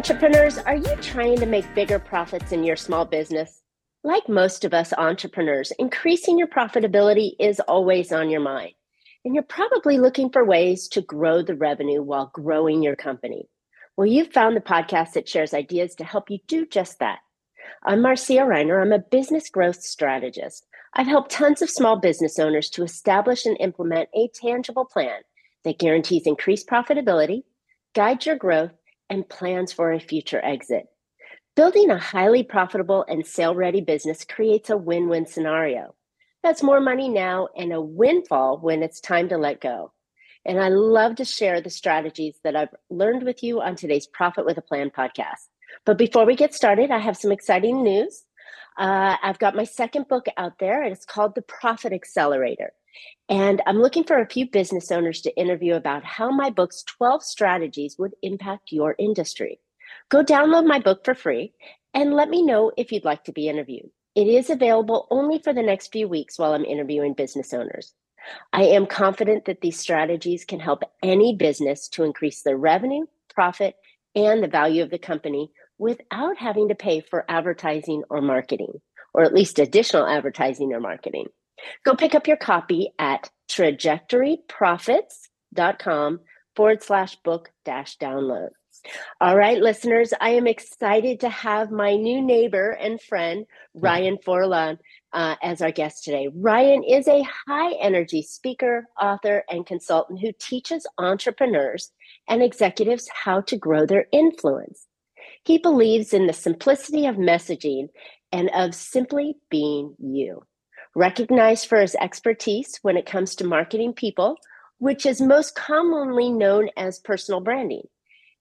Entrepreneurs, are you trying to make bigger profits in your small business? Like most of us entrepreneurs, increasing your profitability is always on your mind. And you're probably looking for ways to grow the revenue while growing your company. Well, you've found the podcast that shares ideas to help you do just that. I'm Marcia Riner. I'm a business growth strategist. I've helped tons of small business owners to establish and implement a tangible plan that guarantees increased profitability, guides your growth, and plans for a future exit. Building a highly profitable and sale ready business creates a win win scenario. That's more money now and a windfall when it's time to let go. And I love to share the strategies that I've learned with you on today's Profit with a Plan podcast. But before we get started, I have some exciting news. Uh, I've got my second book out there, and it's called The Profit Accelerator. And I'm looking for a few business owners to interview about how my book's 12 strategies would impact your industry. Go download my book for free and let me know if you'd like to be interviewed. It is available only for the next few weeks while I'm interviewing business owners. I am confident that these strategies can help any business to increase their revenue, profit, and the value of the company without having to pay for advertising or marketing, or at least additional advertising or marketing. Go pick up your copy at trajectoryprofits.com forward slash book dash download. All right, listeners, I am excited to have my new neighbor and friend, Ryan Foland, uh, as our guest today. Ryan is a high energy speaker, author, and consultant who teaches entrepreneurs and executives how to grow their influence. He believes in the simplicity of messaging and of simply being you. Recognized for his expertise when it comes to marketing people, which is most commonly known as personal branding.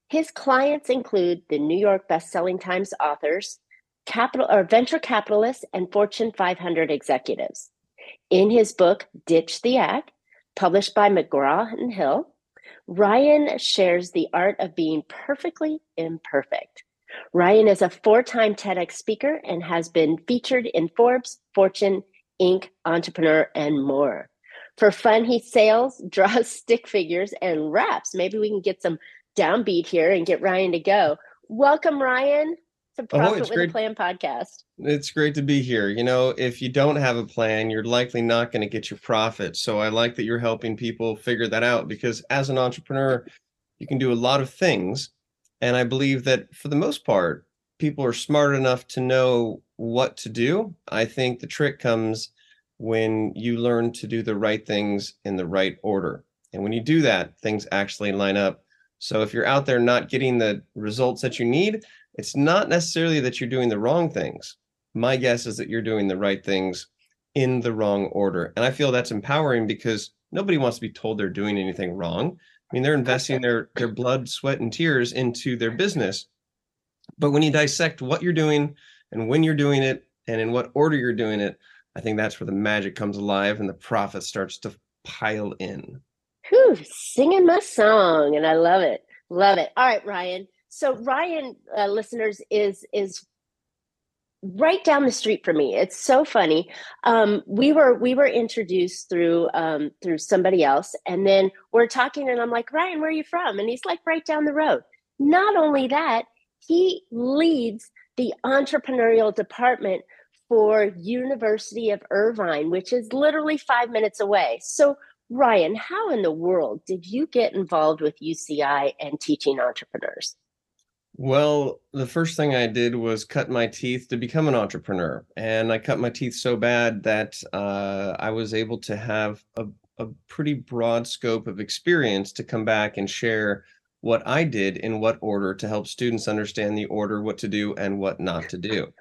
His clients include the New York best-selling Times authors, capital or venture capitalists, and Fortune 500 executives. In his book Ditch the Act, published by McGraw and Hill, Ryan shares the art of being perfectly imperfect. Ryan is a four-time TEDx speaker and has been featured in Forbes, Fortune, Inc., Entrepreneur, and more. For fun, he sails, draws stick figures, and raps. Maybe we can get some downbeat here and get Ryan to go. Welcome, Ryan, to oh, Profit oh, with great. a Plan podcast. It's great to be here. You know, if you don't have a plan, you're likely not going to get your profit. So I like that you're helping people figure that out because as an entrepreneur, you can do a lot of things. And I believe that for the most part, people are smart enough to know what to do. I think the trick comes when you learn to do the right things in the right order. And when you do that, things actually line up so if you're out there not getting the results that you need, it's not necessarily that you're doing the wrong things. My guess is that you're doing the right things in the wrong order. And I feel that's empowering because nobody wants to be told they're doing anything wrong. I mean, they're investing their their blood, sweat, and tears into their business. But when you dissect what you're doing and when you're doing it and in what order you're doing it, I think that's where the magic comes alive and the profit starts to pile in whew, singing my song, and I love it, love it. All right, Ryan. So Ryan, uh, listeners, is is right down the street from me. It's so funny. Um, we were we were introduced through um, through somebody else, and then we're talking, and I'm like, Ryan, where are you from? And he's like, right down the road. Not only that, he leads the entrepreneurial department for University of Irvine, which is literally five minutes away. So Ryan, how in the world did you get involved with UCI and teaching entrepreneurs? Well, the first thing I did was cut my teeth to become an entrepreneur. And I cut my teeth so bad that uh, I was able to have a, a pretty broad scope of experience to come back and share what I did in what order to help students understand the order, what to do and what not to do.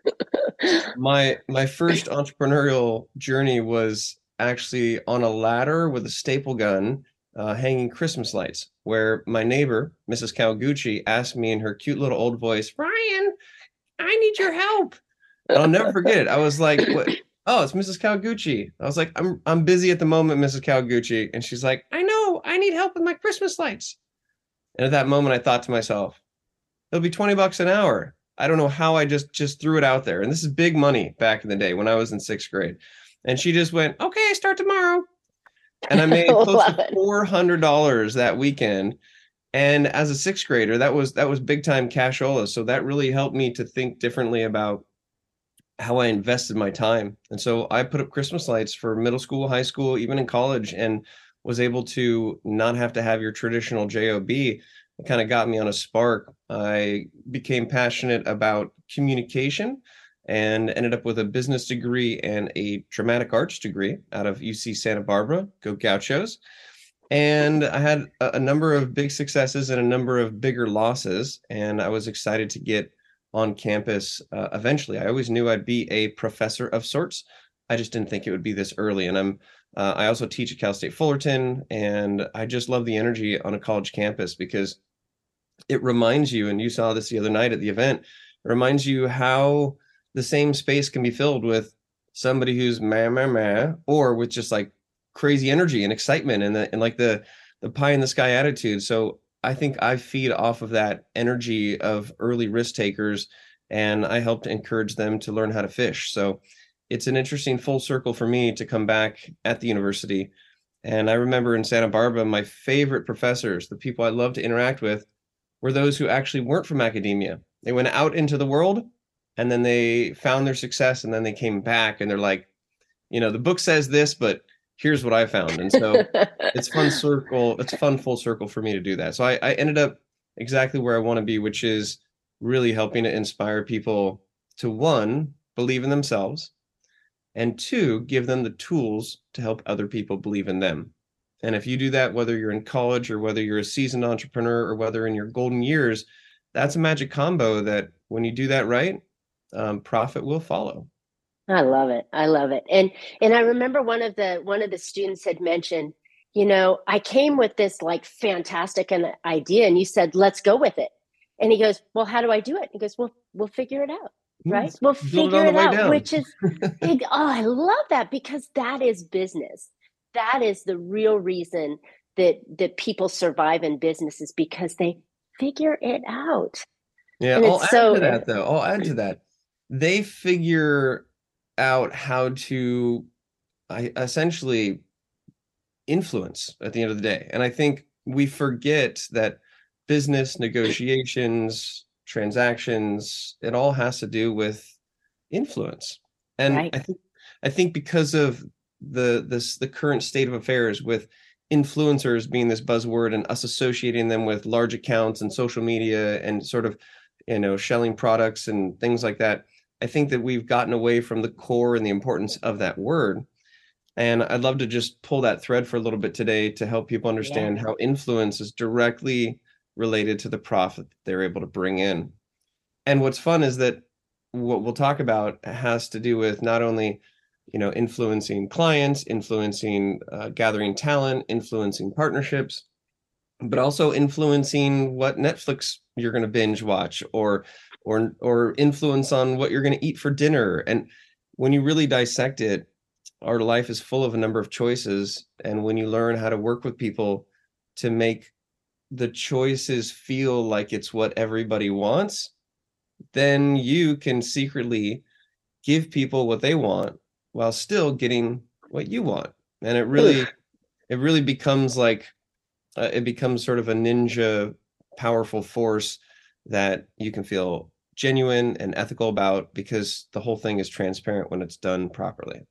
my my first entrepreneurial journey was actually on a ladder with a staple gun uh, hanging Christmas lights, where my neighbor, Mrs. Kawaguchi, asked me in her cute little old voice, Ryan, I need your help. And I'll never forget it. I was like, what? Oh, it's Mrs. Kawaguchi. I was like, I'm I'm busy at the moment, Mrs. Kawaguchi. And she's like, I know, I need help with my Christmas lights. And at that moment, I thought to myself, it'll be 20 bucks an hour. I don't know how I just just threw it out there. And this is big money back in the day when I was in sixth grade. And she just went, okay, I start tomorrow. And I made close to $400 that weekend And as a sixth grader, that was that was big time cashola. So that really helped me to think differently about how I invested my time. And so I put up Christmas lights for middle school, high school, even in college, and was able to not have to have your traditional job. It kind of got me on a spark. I became passionate about communication and ended up with a business degree and a dramatic arts degree out of UC Santa Barbara. Go Gauchos! And I had a, a number of big successes and a number of bigger losses. And I was excited to get on campus uh, eventually. I always knew I'd be a professor of sorts. I just didn't think it would be this early. And I'm uh, I also teach at Cal State Fullerton, and I just love the energy on a college campus because it reminds you, and you saw this the other night at the event, it reminds you how the same space can be filled with somebody who's meh meh meh, or with just like crazy energy and excitement and the and like the the pie in the sky attitude. So I think I feed off of that energy of early risk takers, and I help to encourage them to learn how to fish. So it's an interesting full circle for me to come back at the university. And I remember in Santa Barbara, my favorite professors, the people I love to interact with, were those who actually weren't from academia. They went out into the world and then they found their success and then they came back and they're like, you know, the book says this, but here's what I found. And so it's fun circle. It's fun full circle for me to do that. So I, I ended up exactly where I want to be, which is really helping to inspire people to one, believe in themselves, and two, give them the tools to help other people believe in them. And if you do that, whether you're in college or whether you're a seasoned entrepreneur or whether in your golden years, that's a magic combo that when you do that right, um, profit will follow. I love it. I love it. And and I remember one of the one of the students had mentioned, you know, I came with this like fantastic an idea, and you said, let's go with it. And he goes, well, how do I do it? He goes, well, we'll figure it out. Right. We'll figure it, it out, down. which is big. Oh, I love that because that is business. That is the real reason that that people survive in businesses because they figure it out. Yeah, I'll add so, to that though. I'll add to that. They figure out how to I essentially influence at the end of the day. And I think we forget that business negotiations, transactions, it all has to do with influence. And right. I think I think because of the this the current state of affairs with influencers being this buzzword and us associating them with large accounts and social media and sort of you know shelling products and things like that i think that we've gotten away from the core and the importance of that word and i'd love to just pull that thread for a little bit today to help people understand yeah. how influence is directly related to the profit they're able to bring in. And what's fun is that what we'll talk about has to do with not only you know influencing clients influencing uh, gathering talent influencing partnerships but also influencing what netflix you're going to binge watch or or or influence on what you're going to eat for dinner and when you really dissect it our life is full of a number of choices and when you learn how to work with people to make the choices feel like it's what everybody wants, then you can secretly give people what they want while still getting what you want. And it really, it really becomes like, uh, it becomes sort of a ninja powerful force that you can feel genuine and ethical about because the whole thing is transparent when it's done properly.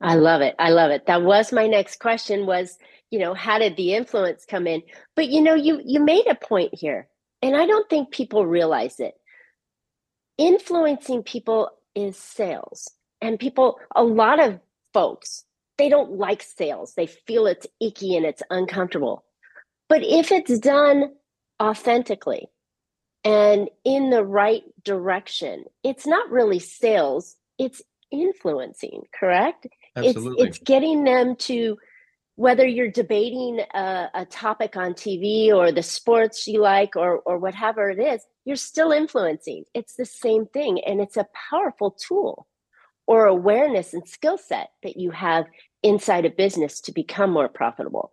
I love it. I love it. That was my next question was you know how did the influence come in? But you know you you made a point here and i don't think people realize it. Influencing people is sales and people a lot of folks they don't like sales. They feel it's icky and it's uncomfortable. But if it's done authentically and in the right direction it's not really sales it's influencing correct? Absolutely. it's it's getting them to whether you're debating a, a, topic on TV or the sports you like or, or whatever it is, you're still influencing. It's the same thing. And it's a powerful tool or awareness and skill set that you have inside a business to become more profitable.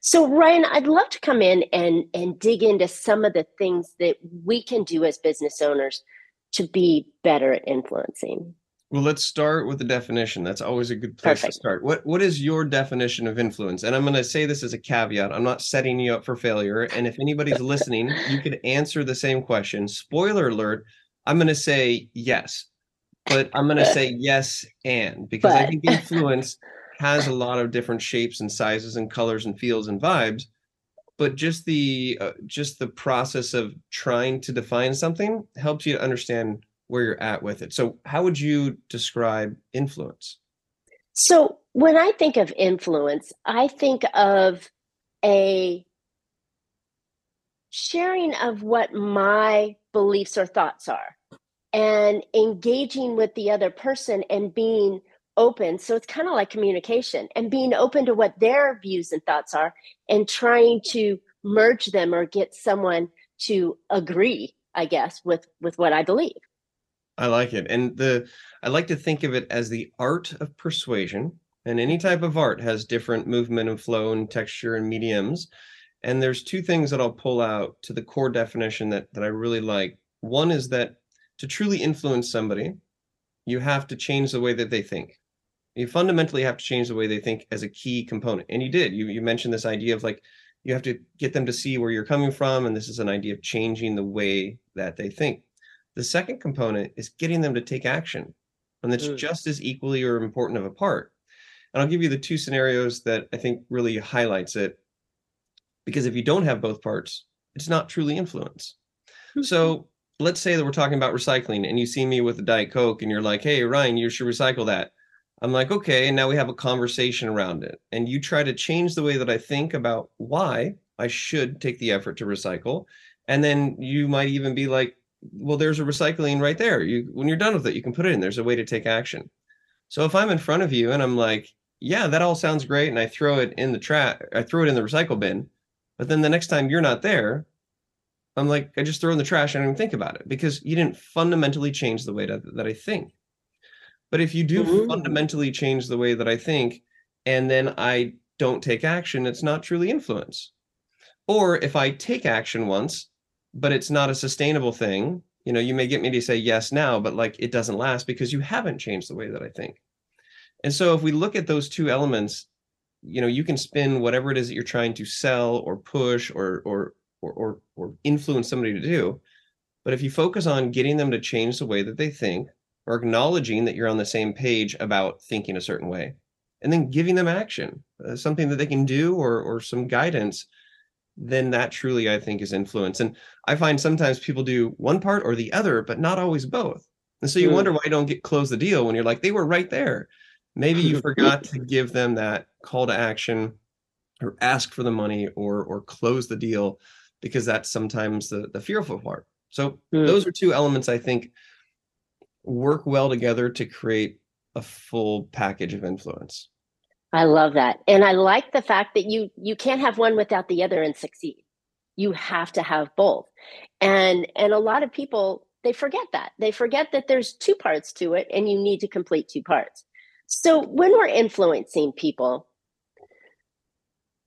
So, Ryan, I'd love to come in and, and dig into some of the things that we can do as business owners to be better at influencing. Well, let's start with the definition. That's always a good place Perfect. to start. What what is your definition of influence? And I'm going to say this as a caveat. I'm not setting you up for failure. And if anybody's listening, you could answer the same question. Spoiler alert, I'm going to say yes. But I'm going to say yes and because but. I think influence has a lot of different shapes and sizes and colors and feels and vibes. But just the uh, just the process of trying to define something helps you to understand where you're at with it. So, how would you describe influence? So, when I think of influence, I think of a sharing of what my beliefs or thoughts are and engaging with the other person and being open. So, it's kind of like communication and being open to what their views and thoughts are and trying to merge them or get someone to agree, I guess, with, with what I believe. I like it. And the I like to think of it as the art of persuasion. And any type of art has different movement and flow and texture and mediums. And there's two things that I'll pull out to the core definition that that I really like. One is that to truly influence somebody, you have to change the way that they think. You fundamentally have to change the way they think as a key component. And you did. You you mentioned this idea of like you have to get them to see where you're coming from and this is an idea of changing the way that they think the second component is getting them to take action, and that's mm. just as equally or important of a part. And I'll give you the two scenarios that I think really highlights it. Because if you don't have both parts, it's not truly influence. Mm-hmm. So let's say that we're talking about recycling and you see me with a Diet Coke and you're like, hey, Ryan, you should recycle that. I'm like, okay. And now we have a conversation around it. And you try to change the way that I think about why I should take the effort to recycle. And then you might even be like, well there's a recycling right there. You when you're done with it you can put it in. There's a way to take action. So if i'm in front of you and i'm like yeah that all sounds great and i throw it in the trash i throw it in the recycle bin but then the next time you're not there i'm like i just throw in the trash and i don't even think about it because you didn't fundamentally change the way that, that i think. But if you do mm-hmm. fundamentally change the way that i think and then i don't take action it's not truly influence. Or if i take action once but it's not a sustainable thing. You know you may get me to say yes now but like it doesn't last because you haven't changed the way that i think. And so if we look at those two elements you know you can spin whatever it is that you're trying to sell or push or or or or, or influence somebody to do. But if you focus on getting them to change the way that they think or acknowledging that you're on the same page about thinking a certain way and then giving them action uh, something that they can do or or some guidance then that truly I think is influence. And I find sometimes people do one part or the other, but not always both. And so you mm. wonder why you don't get close the deal when you're like, they were right there. Maybe you forgot to give them that call to action or ask for the money or or close the deal because that's sometimes the, the fearful part. So mm. those are two elements I think work well together to create a full package of influence. I love that. And I like the fact that you you can't have one without the other and succeed. You have to have both. And and a lot of people they forget that. They forget that there's two parts to it and you need to complete two parts. So when we're influencing people,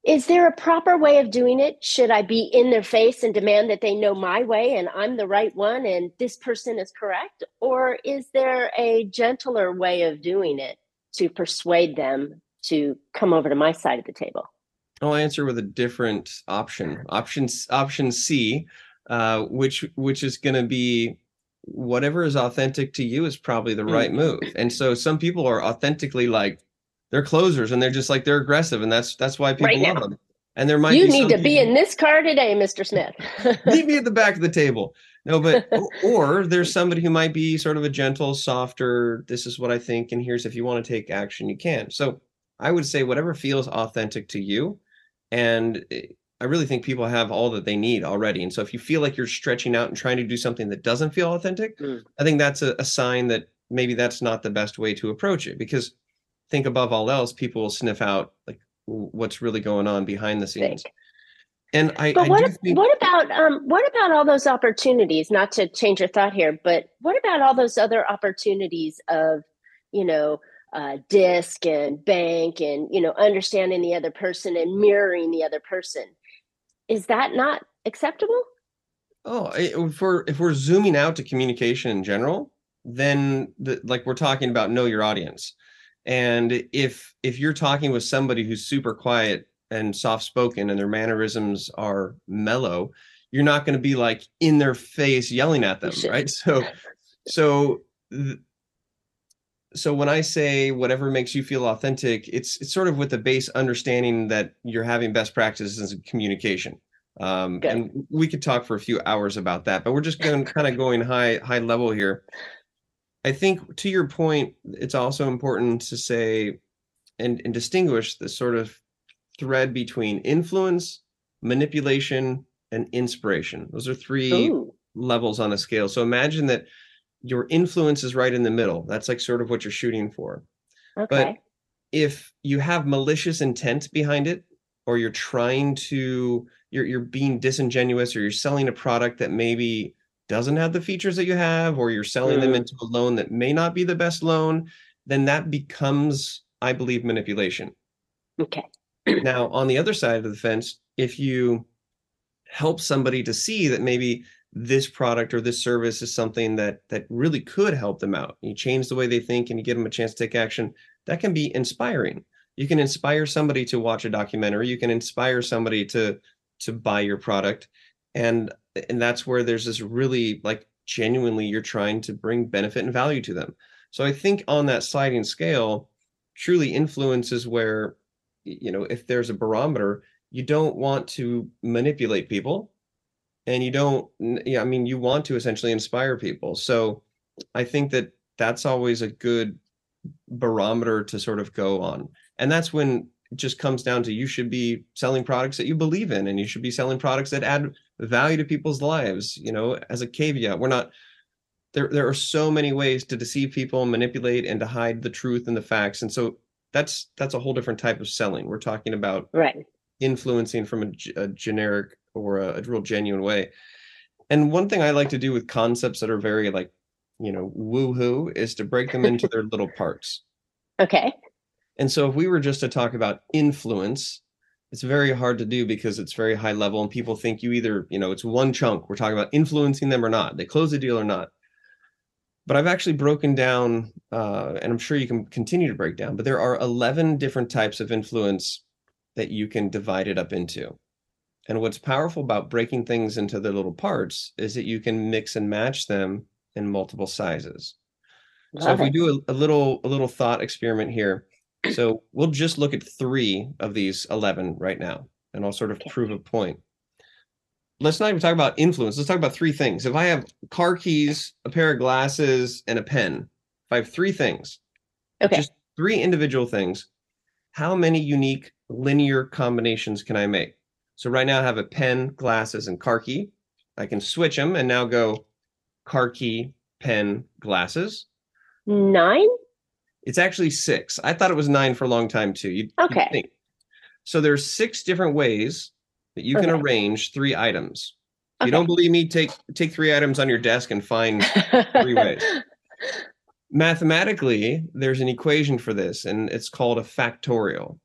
is there a proper way of doing it? Should I be in their face and demand that they know my way and I'm the right one and this person is correct? Or is there a gentler way of doing it to persuade them to come over to my side of the table? I'll answer with a different option. Option option C, uh, which which is going to be whatever is authentic to you is probably the right mm. move. And so some people are authentically like they're closers and they're just like they're aggressive, and that's that's why people right love them. And there might be you need to be in this car today, Mr. Smith. Leave me at the back of the table. No, but or there's somebody who might be sort of a gentle, softer. This is what I think, and here's if you want to take action, you can. So I would say whatever feels authentic to you. And eh, I really think people have all that they need already. And so if you feel like you're stretching out and trying to do something that doesn't feel authentic, mm. I think that's a, a, sign that maybe that's not the best way to approach it. Because think above all else, people will sniff out like what's really going on behind the scenes. And I, but I what, think... what about um, what about all those opportunities? Not to change your thought here, but what about all those other opportunities of, you know, uh, disc and bank and you know understanding the other person and mirroring the other person. Is that not acceptable? Oh if we're if we're zooming out to communication in general then the, like we're talking about know your audience. And if if you're talking with somebody who's super quiet and soft spoken and their mannerisms are mellow you're not going to be like in their face yelling at them right? So so so when i say whatever makes you feel authentic it's it's sort of with the base understanding that you're having best practices in communication um, and we could talk for a few hours about that but we're just going kind of going high high level here I think to your point, it's also important to say and, and distinguish the sort of thread between influence, manipulation, and inspiration. Those are three Ooh. levels on a scale. So imagine that your influence is right in the middle. That's like sort of what you're shooting for. Okay. But if you have malicious intent behind it, or you're trying to you're you're being disingenuous, or you're selling a product that maybe doesn't have the features that you have, or you're selling mm. them into a loan that may not be the best loan, then that becomes, I believe, manipulation. Okay. now, on the other side of the fence, if you help somebody to see that maybe this product or this service is something that that really could help them out, you change the way they think and you give them a chance to take action, that can be inspiring. You can inspire somebody to watch a documentary. You can inspire somebody to to buy your product and and that's where there's this really like genuinely you're trying to bring benefit and value to them so i think on that sliding scale truly influence is where you know if there's a barometer you don't want to manipulate people and you don't yeah i mean you want to essentially inspire people. So i think that that's always a good barometer to sort of go on. And that's when it just comes down to you should be selling products that you believe in and you should be selling products that add value to people's lives you know as a caveat. We're not there there are so many ways to deceive people manipulate and to hide the truth and the facts. And so that's that's a whole different type of selling. We're talking about right. influencing from a, a generic or a, a real genuine way and one thing i like to do with concepts that are very like you know woo-hoo is to break them into their little parts okay and so if we were just to talk about influence, it's very hard to do because it's very high level and people think you either, you know, it's one chunk. We're talking about influencing them or not. They close the deal or not. But I've actually broken down, uh, and I'm sure you can continue to break down, but there are 11 different types of influence that you can divide it up into. And what's powerful about breaking things into their little parts is that you can mix and match them in multiple sizes. Love so if it. we do a, a little a little thought experiment here, so we'll just look at three of these 11 right now, and I'll sort of okay. prove a point. Let's not even talk about influence. Let's talk about three things. If I have car keys, a pair of glasses, and a pen, if I have three things, okay. just three individual things, how many unique linear combinations can I make? So right now I have a pen, glasses, and car key. I can switch them and now go car key, pen, glasses. Nine? It's actually six. I thought it was nine for a long time too. You, okay. So there's six different ways that you okay. can arrange three items. Okay. you don't believe me, take take three items on your desk and find three ways. Mathematically, there's an equation for this, and it's called a factorial.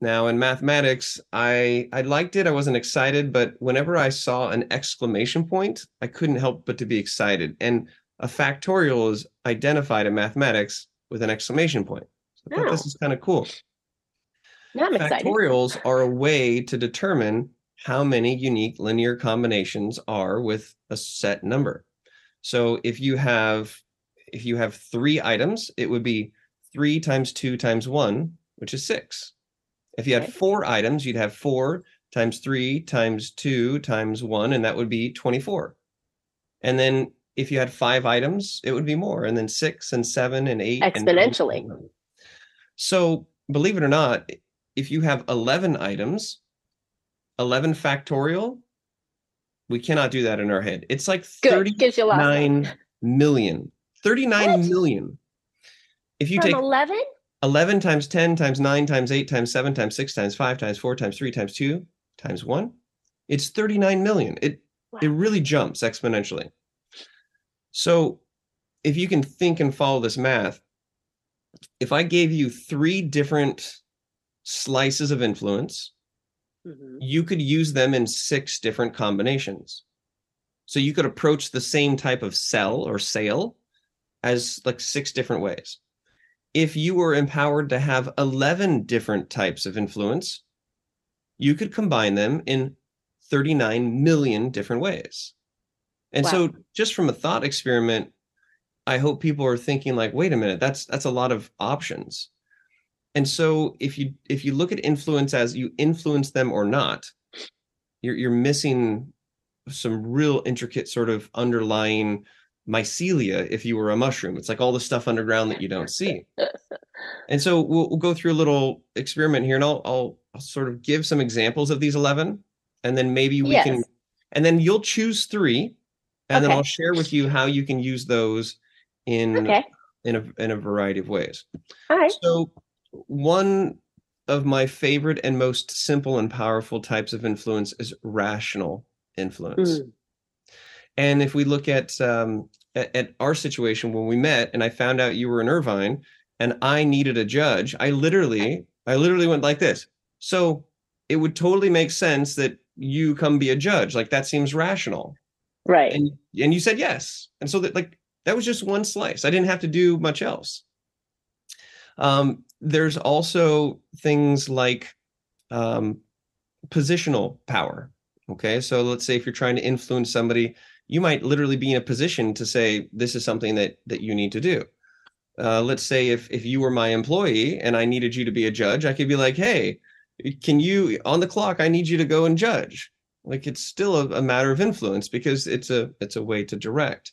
Now, in mathematics, I I liked it. I wasn't excited, but whenever I saw an exclamation point, I couldn't help but to be excited. And a factorial is identified in mathematics with an exclamation point. So I oh. this is kind of cool. Now I'm Factorials excited. are a way to determine how many unique linear combinations are with a set number. So if you have if you have three items, it would be three times two times one, which is six. If you had four items, you'd have four times three times two times one, and that would be 24. And then if you had five items, it would be more, and then six and seven and eight exponentially. And so, believe it or not, if you have 11 items, 11 factorial, we cannot do that in our head. It's like Good. 39 million. 39 what? million. If you From take 11? 11 times 10 times 9 times 8 times 7 times 6 times 5 times 4 times 3 times 2 times 1, it's 39 million. It wow. it really jumps exponentially. So if you can think and follow this math, if I gave you three different slices of influence, mm-hmm. you could use them in six different combinations. So you could approach the same type of sell or sale as like six different ways. If you were empowered to have 11 different types of influence, you could combine them in 39 million different ways. And wow. so just from a thought experiment, I hope people are thinking like, wait a minute, that's that's a lot of options. And so if you if you look at influence as you influence them or not, you're you're missing some real intricate sort of underlying mycelia if you were a mushroom. It's like all the stuff underground that you don't see. and so we'll, we'll, go through a little experiment here, and I'll, I'll, I'll sort of give some examples of these eleven, and then maybe we yes. can, and then you'll choose three, and okay. then I'll share with you how you can use those in okay. in a in a variety of ways. All right. So one of my favorite and most simple and powerful types of influence is rational influence. Mm. And if we look at, um, at, our situation when we met, and I found out you were in Irvine, and I needed a judge, I literally, I literally went like this. So it would totally make sense that you come be a judge. Like that seems rational, right? And and you said yes, and so that like that was just one slice. I didn't have to do much else. Um, there's also things like um, positional power. Okay, so let's say if you're trying to influence somebody, you might literally be in a position to say this is something that that you need to do. Uh, let's say if if you were my employee and I needed you to be a judge, I could be like, hey, can you on the clock? I need you to go and judge. Like it's still a, a matter of influence because it's a it's a way to direct.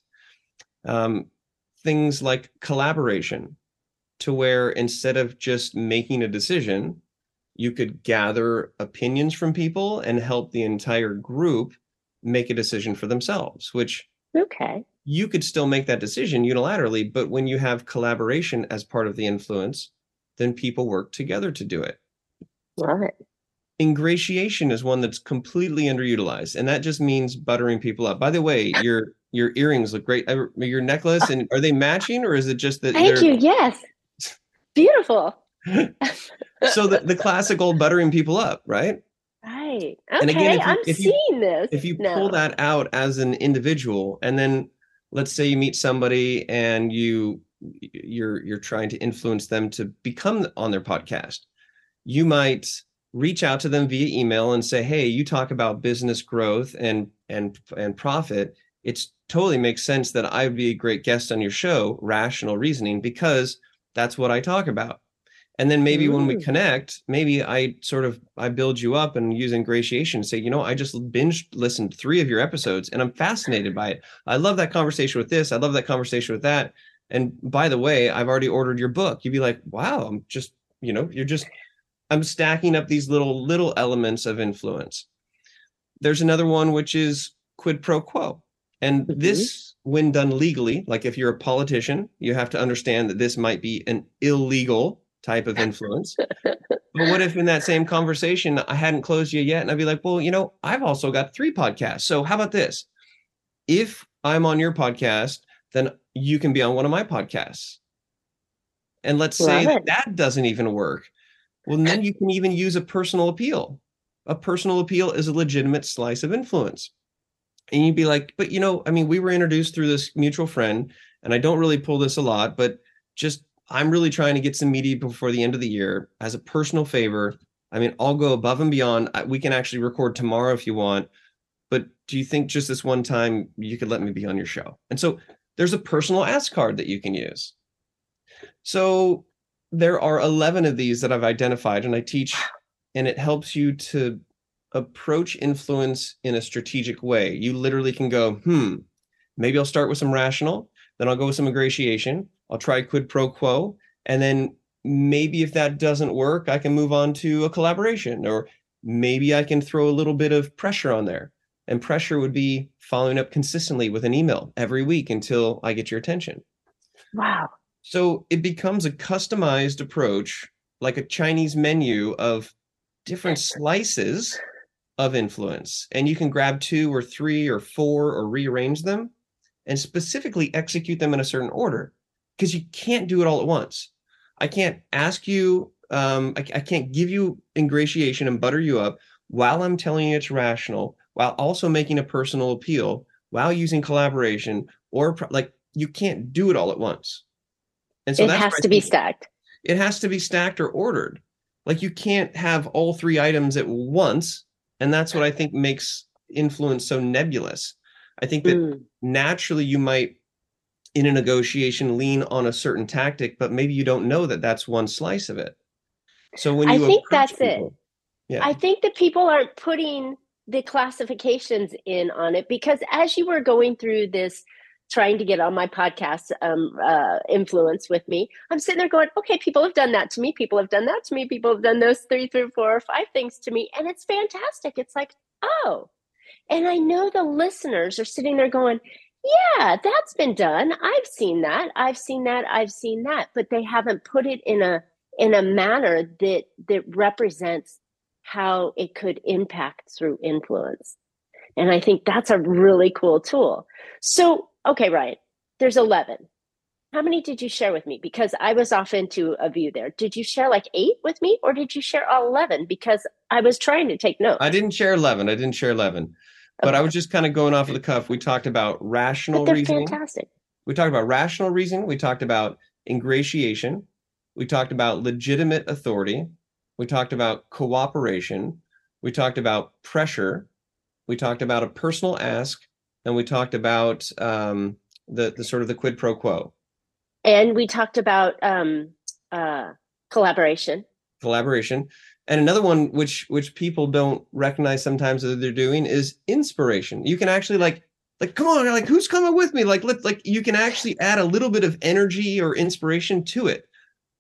Um, things like collaboration, to where instead of just making a decision, you could gather opinions from people and help the entire group make a decision for themselves, which okay. You could still make that decision unilaterally, but when you have collaboration as part of the influence, then people work together to do it. Right. Ingratiation is one that's completely underutilized, and that just means buttering people up. By the way, your your earrings look great. Your necklace and are they matching, or is it just that? Thank you. Yes, beautiful. so the, the classic old buttering people up, right? Right. Okay. And again, if you, I'm if you, seeing this. If you pull that out as an individual, and then let's say you meet somebody and you you're you're trying to influence them to become on their podcast, you might reach out to them via email and say, "Hey, you talk about business growth and and and profit. It's totally makes sense that I would be a great guest on your show, Rational Reasoning, because that's what I talk about." And then maybe when we connect maybe i sort of i build you up and use ingratiation say you know i just binge listened three of your episodes and i'm fascinated by it. I love that conversation with this. I love that conversation with that. And by the way i've already ordered your book. You'd be like wow i'm just you know you're just i'm stacking up these little little elements of influence. There's another one which is quid pro quo. And mm-hmm. this when done legally like if you're a politician you have to understand that this might be an illegal type of influence. but what if in that same conversation I hadn't closed you yet and I'd be like, well, you know, I've also got three podcasts. So how about this? If I'm on your podcast, then you can be on one of my podcasts. And let's say that, that doesn't even work. Well, then you can even use a personal appeal. A personal appeal is a legitimate slice of influence. And you'd be like, but you know, I mean, we were introduced through this mutual friend, and I don't really pull this a lot, but just I'm really trying to get some media before the end of the year as a personal favor. I mean, I'll go above and beyond. We can actually record tomorrow if you want. But do you think just this one time you could let me be on your show? And so there's a personal ask card that you can use. So there are 11 of these that I've identified and I teach, and it helps you to approach influence in a strategic way. You literally can go, hmm, maybe I'll start with some rational, then I'll go with some ingratiation, I'll try quid pro quo. And then maybe if that doesn't work, I can move on to a collaboration or maybe I can throw a little bit of pressure on there. And pressure would be following up consistently with an email every week until I get your attention. Wow. So it becomes a customized approach, like a Chinese menu of different slices of influence. And you can grab two or three or four or rearrange them and specifically execute them in a certain order because you can't do it all at once. I can't ask you, um, I, I can't give you ingratiation and butter you up while I'm telling you it's rational, while also making a personal appeal, while using collaboration, or like you can't do it all at once. And so it has to be stacked. It has to be stacked or ordered. Like you can't have all three items at once. And that's what I think makes influence so nebulous. I think that mm. naturally you might, in a negotiation, lean on a certain tactic, but maybe you don't know that that's one slice of it. So when you I think that's people, it. Yeah. I think that people aren't putting the classifications in on it because as you were going through this trying to get on my podcast um, uh, influence with me, I'm sitting there going, okay, people have done that to me. People have done that to me. People have done those three, three, four, or five things to me. And it's fantastic. It's like, oh. And I know the listeners are sitting there going, yeah, that's been done. I've seen that. I've seen that. I've seen that. But they haven't put it in a in a manner that that represents how it could impact through influence. And I think that's a really cool tool. So, okay, Ryan, there's 11. How many did you share with me? Because I was off into a view there. Did you share like eight with me or did you share all 11? Because I was trying to take notes. I didn't share 11. I didn't share 11. But. I was just kind of going off of the cuff. We talked about rational reasoning. Fantastic. We talked about rational reasoning. We talked about ingratiation. We talked about legitimate authority. We talked about cooperation. We talked about pressure. We talked about a personal ask, and we talked about um, the the sort of the quid pro quo. And we talked about um, uh, collaboration. Collaboration, and another one which which people don't recognize sometimes that they're doing is inspiration. You can actually like like come on like who's coming with me? Like let like you can actually add a little bit of energy or inspiration to it.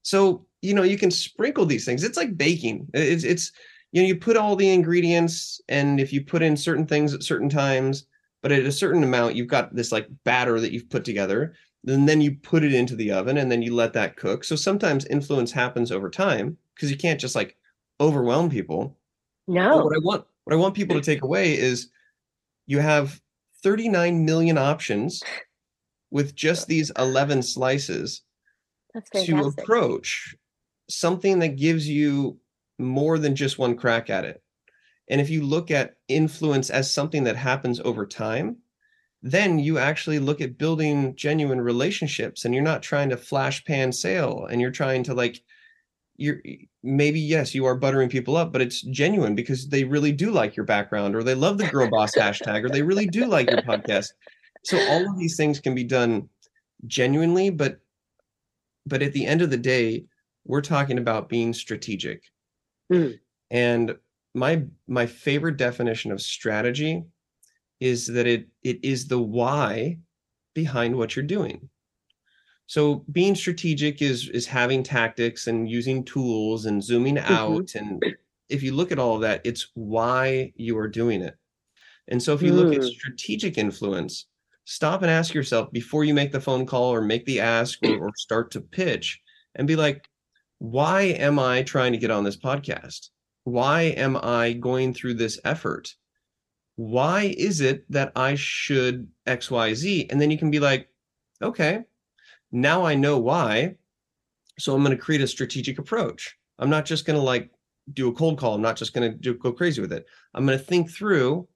So you know you can sprinkle these things. It's like baking. It's it's you know you put all the ingredients and if you put in certain things at certain times but at a certain amount you've got this like batter that you've put together and then you put it into the oven and then you let that cook. So sometimes influence happens over time because you can't just like overwhelm people. No. but what i want what i want people to take away is you have 39 million options with just these 11 slices to approach something that gives you more than just one crack at it. And if you look at influence as something that happens over time, then you actually look at building genuine relationships and you're not trying to flash pan sale and you're trying to like you're maybe yes you are buttering people up but it's genuine because they really do like your background or they love the girl boss hashtag or they really do like your podcast so all of these things can be done genuinely but but at the end of the day we're talking about being strategic. Mm. And my my favorite definition of strategy is that it it is the why behind what you're doing. So being strategic is is having tactics and using tools and zooming mm-hmm. out and if you look at all of that it's why you are doing it. And so if you mm. look at mm. strategic influence, stop and ask yourself before you make the phone call or make the ask or, or start to pitch and be like why am I trying to get on this podcast? Why am I going through this effort? Why is it that I should XYZ? And then you can be like, okay, now I know why. So I'm going to create a strategic approach. I'm not just going to like do a cold call. I'm not just going to go crazy with it. I'm going to think through,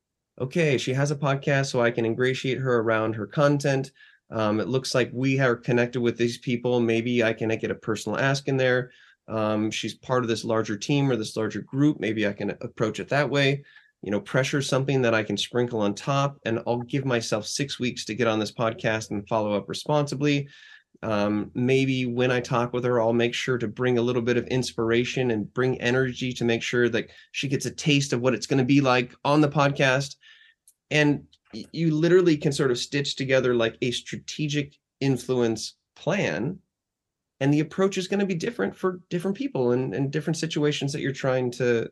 okay, she has a podcast, so I can ingratiate her around her content. Um, it looks like we are connected with these people. Maybe I can get a personal ask in there. Um, she's part of this larger team or this larger group. Maybe I can approach it that way. You know, pressure something that I can sprinkle on top, and I'll give myself six weeks to get on this podcast and follow up responsibly. Um, maybe when I talk with her, I'll make sure to bring a little bit of inspiration and bring energy to make sure that she gets a taste of what it's going to be like on the podcast. And you literally can sort of stitch together like a strategic influence plan and the approach is going to be different for different people and, and different situations that you're trying to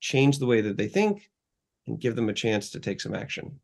change the way that they think and give them a chance to take some action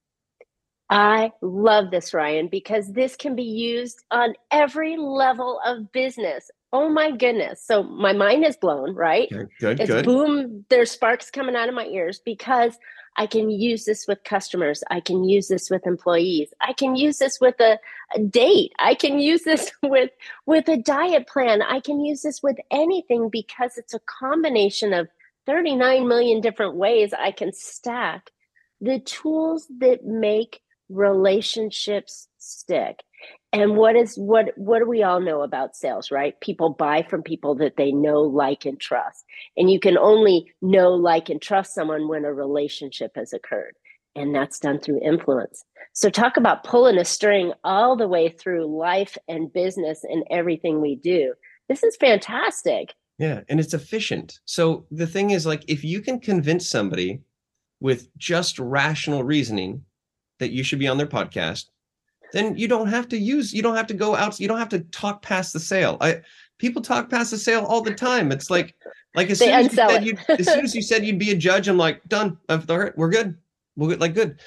I love this, Ryan, because this can be used on every level of business. Oh my goodness. So my mind is blown, right? Okay, good, it's good. Boom, there's sparks coming out of my ears because I can use this with customers. I can use this with employees. I can use this with a, a, date. I can use this with with a diet plan. I can use this with anything because it's a combination of 39 million different ways I can stack the tools that make relationships stick. And what is what what do we all know about sales, right? People buy from people that they know, like, and trust. And you can only know, like, and trust someone when a relationship has occurred. And that's done through influence. So talk about pulling a string all the way through life and business and everything we do. This is fantastic. Yeah, and it's efficient. So the thing is like if you can convince somebody with just rational reasoning that you should be on their podcast, then you don't have to use you don't have to go out you don't have to talk past the sale. I people talk past the sale all the time. It's like like as soon as, you said as soon as you said you'd be a judge, I'm like done. All right, we're good. We're good, like good.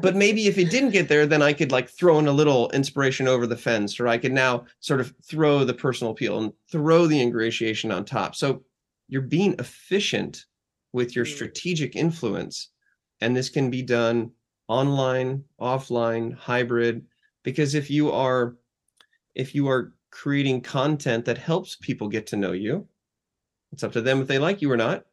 But maybe if it didn't get there, then I could like throw in a little inspiration over the fence, or I could now sort of throw the personal appeal and throw the ingratiation on top. So you're being efficient with your mm. strategic influence and this can be done online offline hybrid because if you are if you are creating content that helps people get to know you it's up to them if they like you or not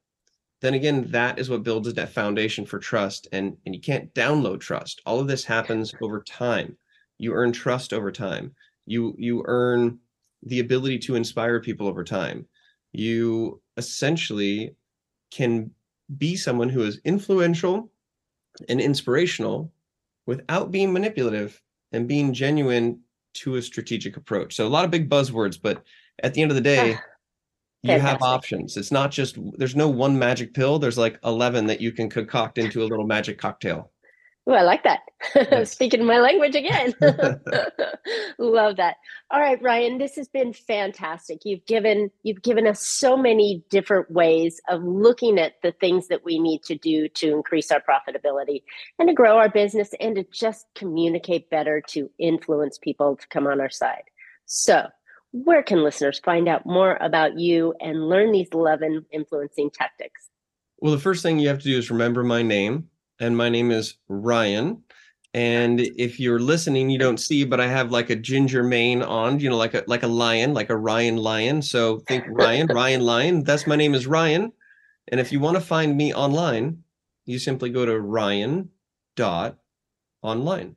then again that is what builds that foundation for trust and and you can't download trust. All of this happens over time. You earn trust over time. You you earn the ability to inspire people over time. You essentially can be someone who is influential and inspirational without being manipulative and being genuine to a strategic approach. So a lot of big buzzwords, but at the end of the day, ah, you have options. It's not just there's no one magic pill. There's like 11 that you can concoct into a little magic cocktail. Oh, I like that. Speaking my language again. Love that. All right, Ryan, this has been fantastic. You've given you've given us so many different ways of looking at the things that we need to do to increase our profitability and to grow our business and to just communicate better to influence people to come on our side. So, where can listeners find out more about you and learn these 11 influencing tactics? Well, the first thing you have to do is remember my name and my name is Ryan. And if you're listening, you don't see, but I have like a ginger mane on, you know, like a like a lion, like a Ryan lion. So think Ryan, Ryan Lion. That's my name is Ryan. And if you want to find me online, you simply go to Ryan dot online.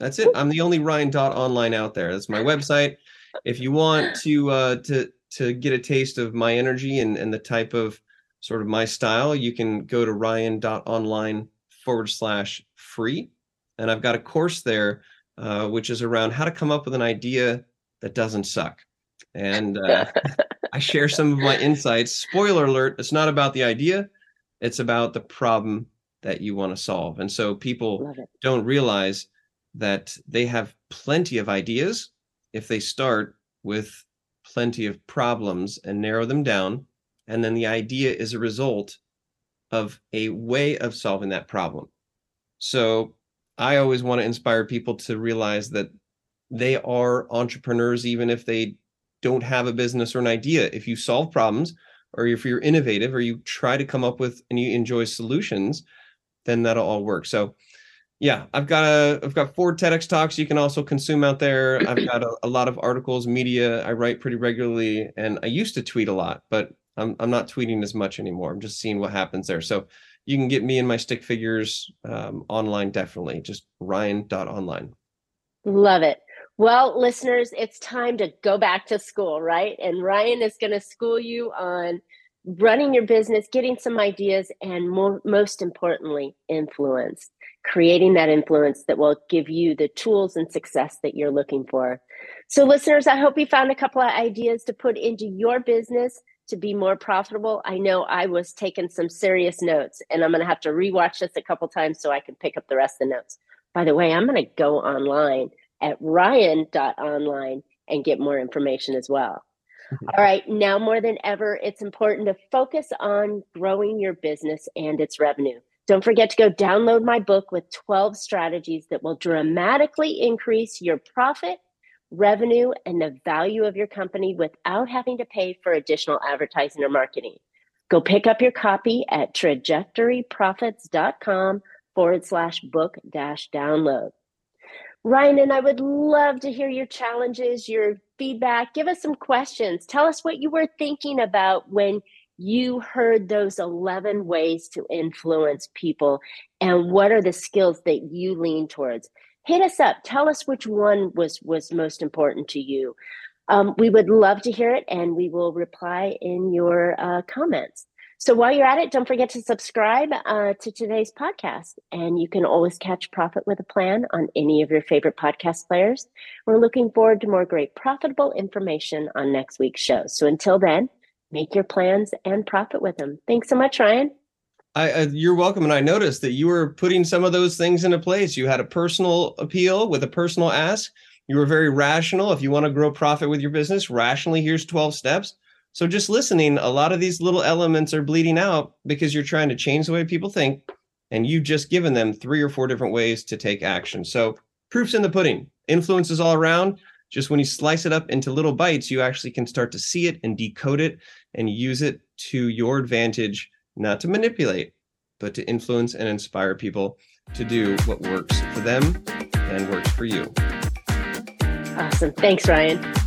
That's it. I'm the only Ryan dot online out there. That's my website. If you want to uh, to to get a taste of my energy and, and the type of sort of my style, you can go to Ryan dot online forward slash free. And I've got a course there, uh, which is around how to come up with an idea that doesn't suck. And uh, I share some of my insights. Spoiler alert, it's not about the idea, it's about the problem that you want to solve. And so people don't realize that they have plenty of ideas if they start with plenty of problems and narrow them down. And then the idea is a result of a way of solving that problem. So I always want to inspire people to realize that they are entrepreneurs, even if they don't have a business or an idea. If you solve problems, or if you're innovative, or you try to come up with and you enjoy solutions, then that'll all work. So, yeah, I've got a I've got four TEDx talks you can also consume out there. I've got a, a lot of articles, media. I write pretty regularly, and I used to tweet a lot, but I'm I'm not tweeting as much anymore. I'm just seeing what happens there. So you can get me and my stick figures um, online definitely. Just ryan.online. Love it. Well, listeners, it's time to go back to school, right? And Ryan is going to school you on running your business, getting some ideas, and more, most importantly, influence, creating that influence that will give you the tools and success that you're looking for. So, listeners, I hope you found a couple of ideas to put into your business to be more profitable, I know I was taking some serious notes and I'm going to have to rewatch this a couple times so I can pick up the rest of the notes. By the way, I'm going to go online at ryan.online and get more information as well. Mm-hmm. All right, now more than ever, it's important to focus on growing your business and its revenue. Don't forget to go download my book with 12 strategies that will dramatically increase your profit revenue, and the value of your company without having to pay for additional advertising or marketing. Go pick up your copy at trajectoryprofits.com forward slash book dash download. Ryan and I would love to hear your challenges, your feedback. Give us some questions. Tell us what you were thinking about when you heard those 11 ways to influence people and what are the skills that you lean towards hit us up. Tell us which one was was most important to you. Um, we would love to hear it, and we will reply in your uh, comments. So while you're at it, don't forget to subscribe uh, to today's podcast. And you can always catch Profit with a Plan on any of your favorite podcast players. We're looking forward to more great profitable information on next week's show. So until then, make your plans and profit with them. Thanks so much, Ryan. I, you're welcome. And I noticed that you were putting some of those things into place. You had a personal appeal with a personal ask. You were very rational. If you want to grow profit with your business, rationally, here's 12 steps. So just listening, a lot of these little elements are bleeding out because you're trying to change the way people think. And you've just given them three or four different ways to take action. So proof's in the pudding. influences all around. Just when you slice it up into little bites, you actually can start to see it and decode it and use it to your advantage not to manipulate, but to influence and inspire people to do what works for them and works for you. Awesome. Thanks, Ryan.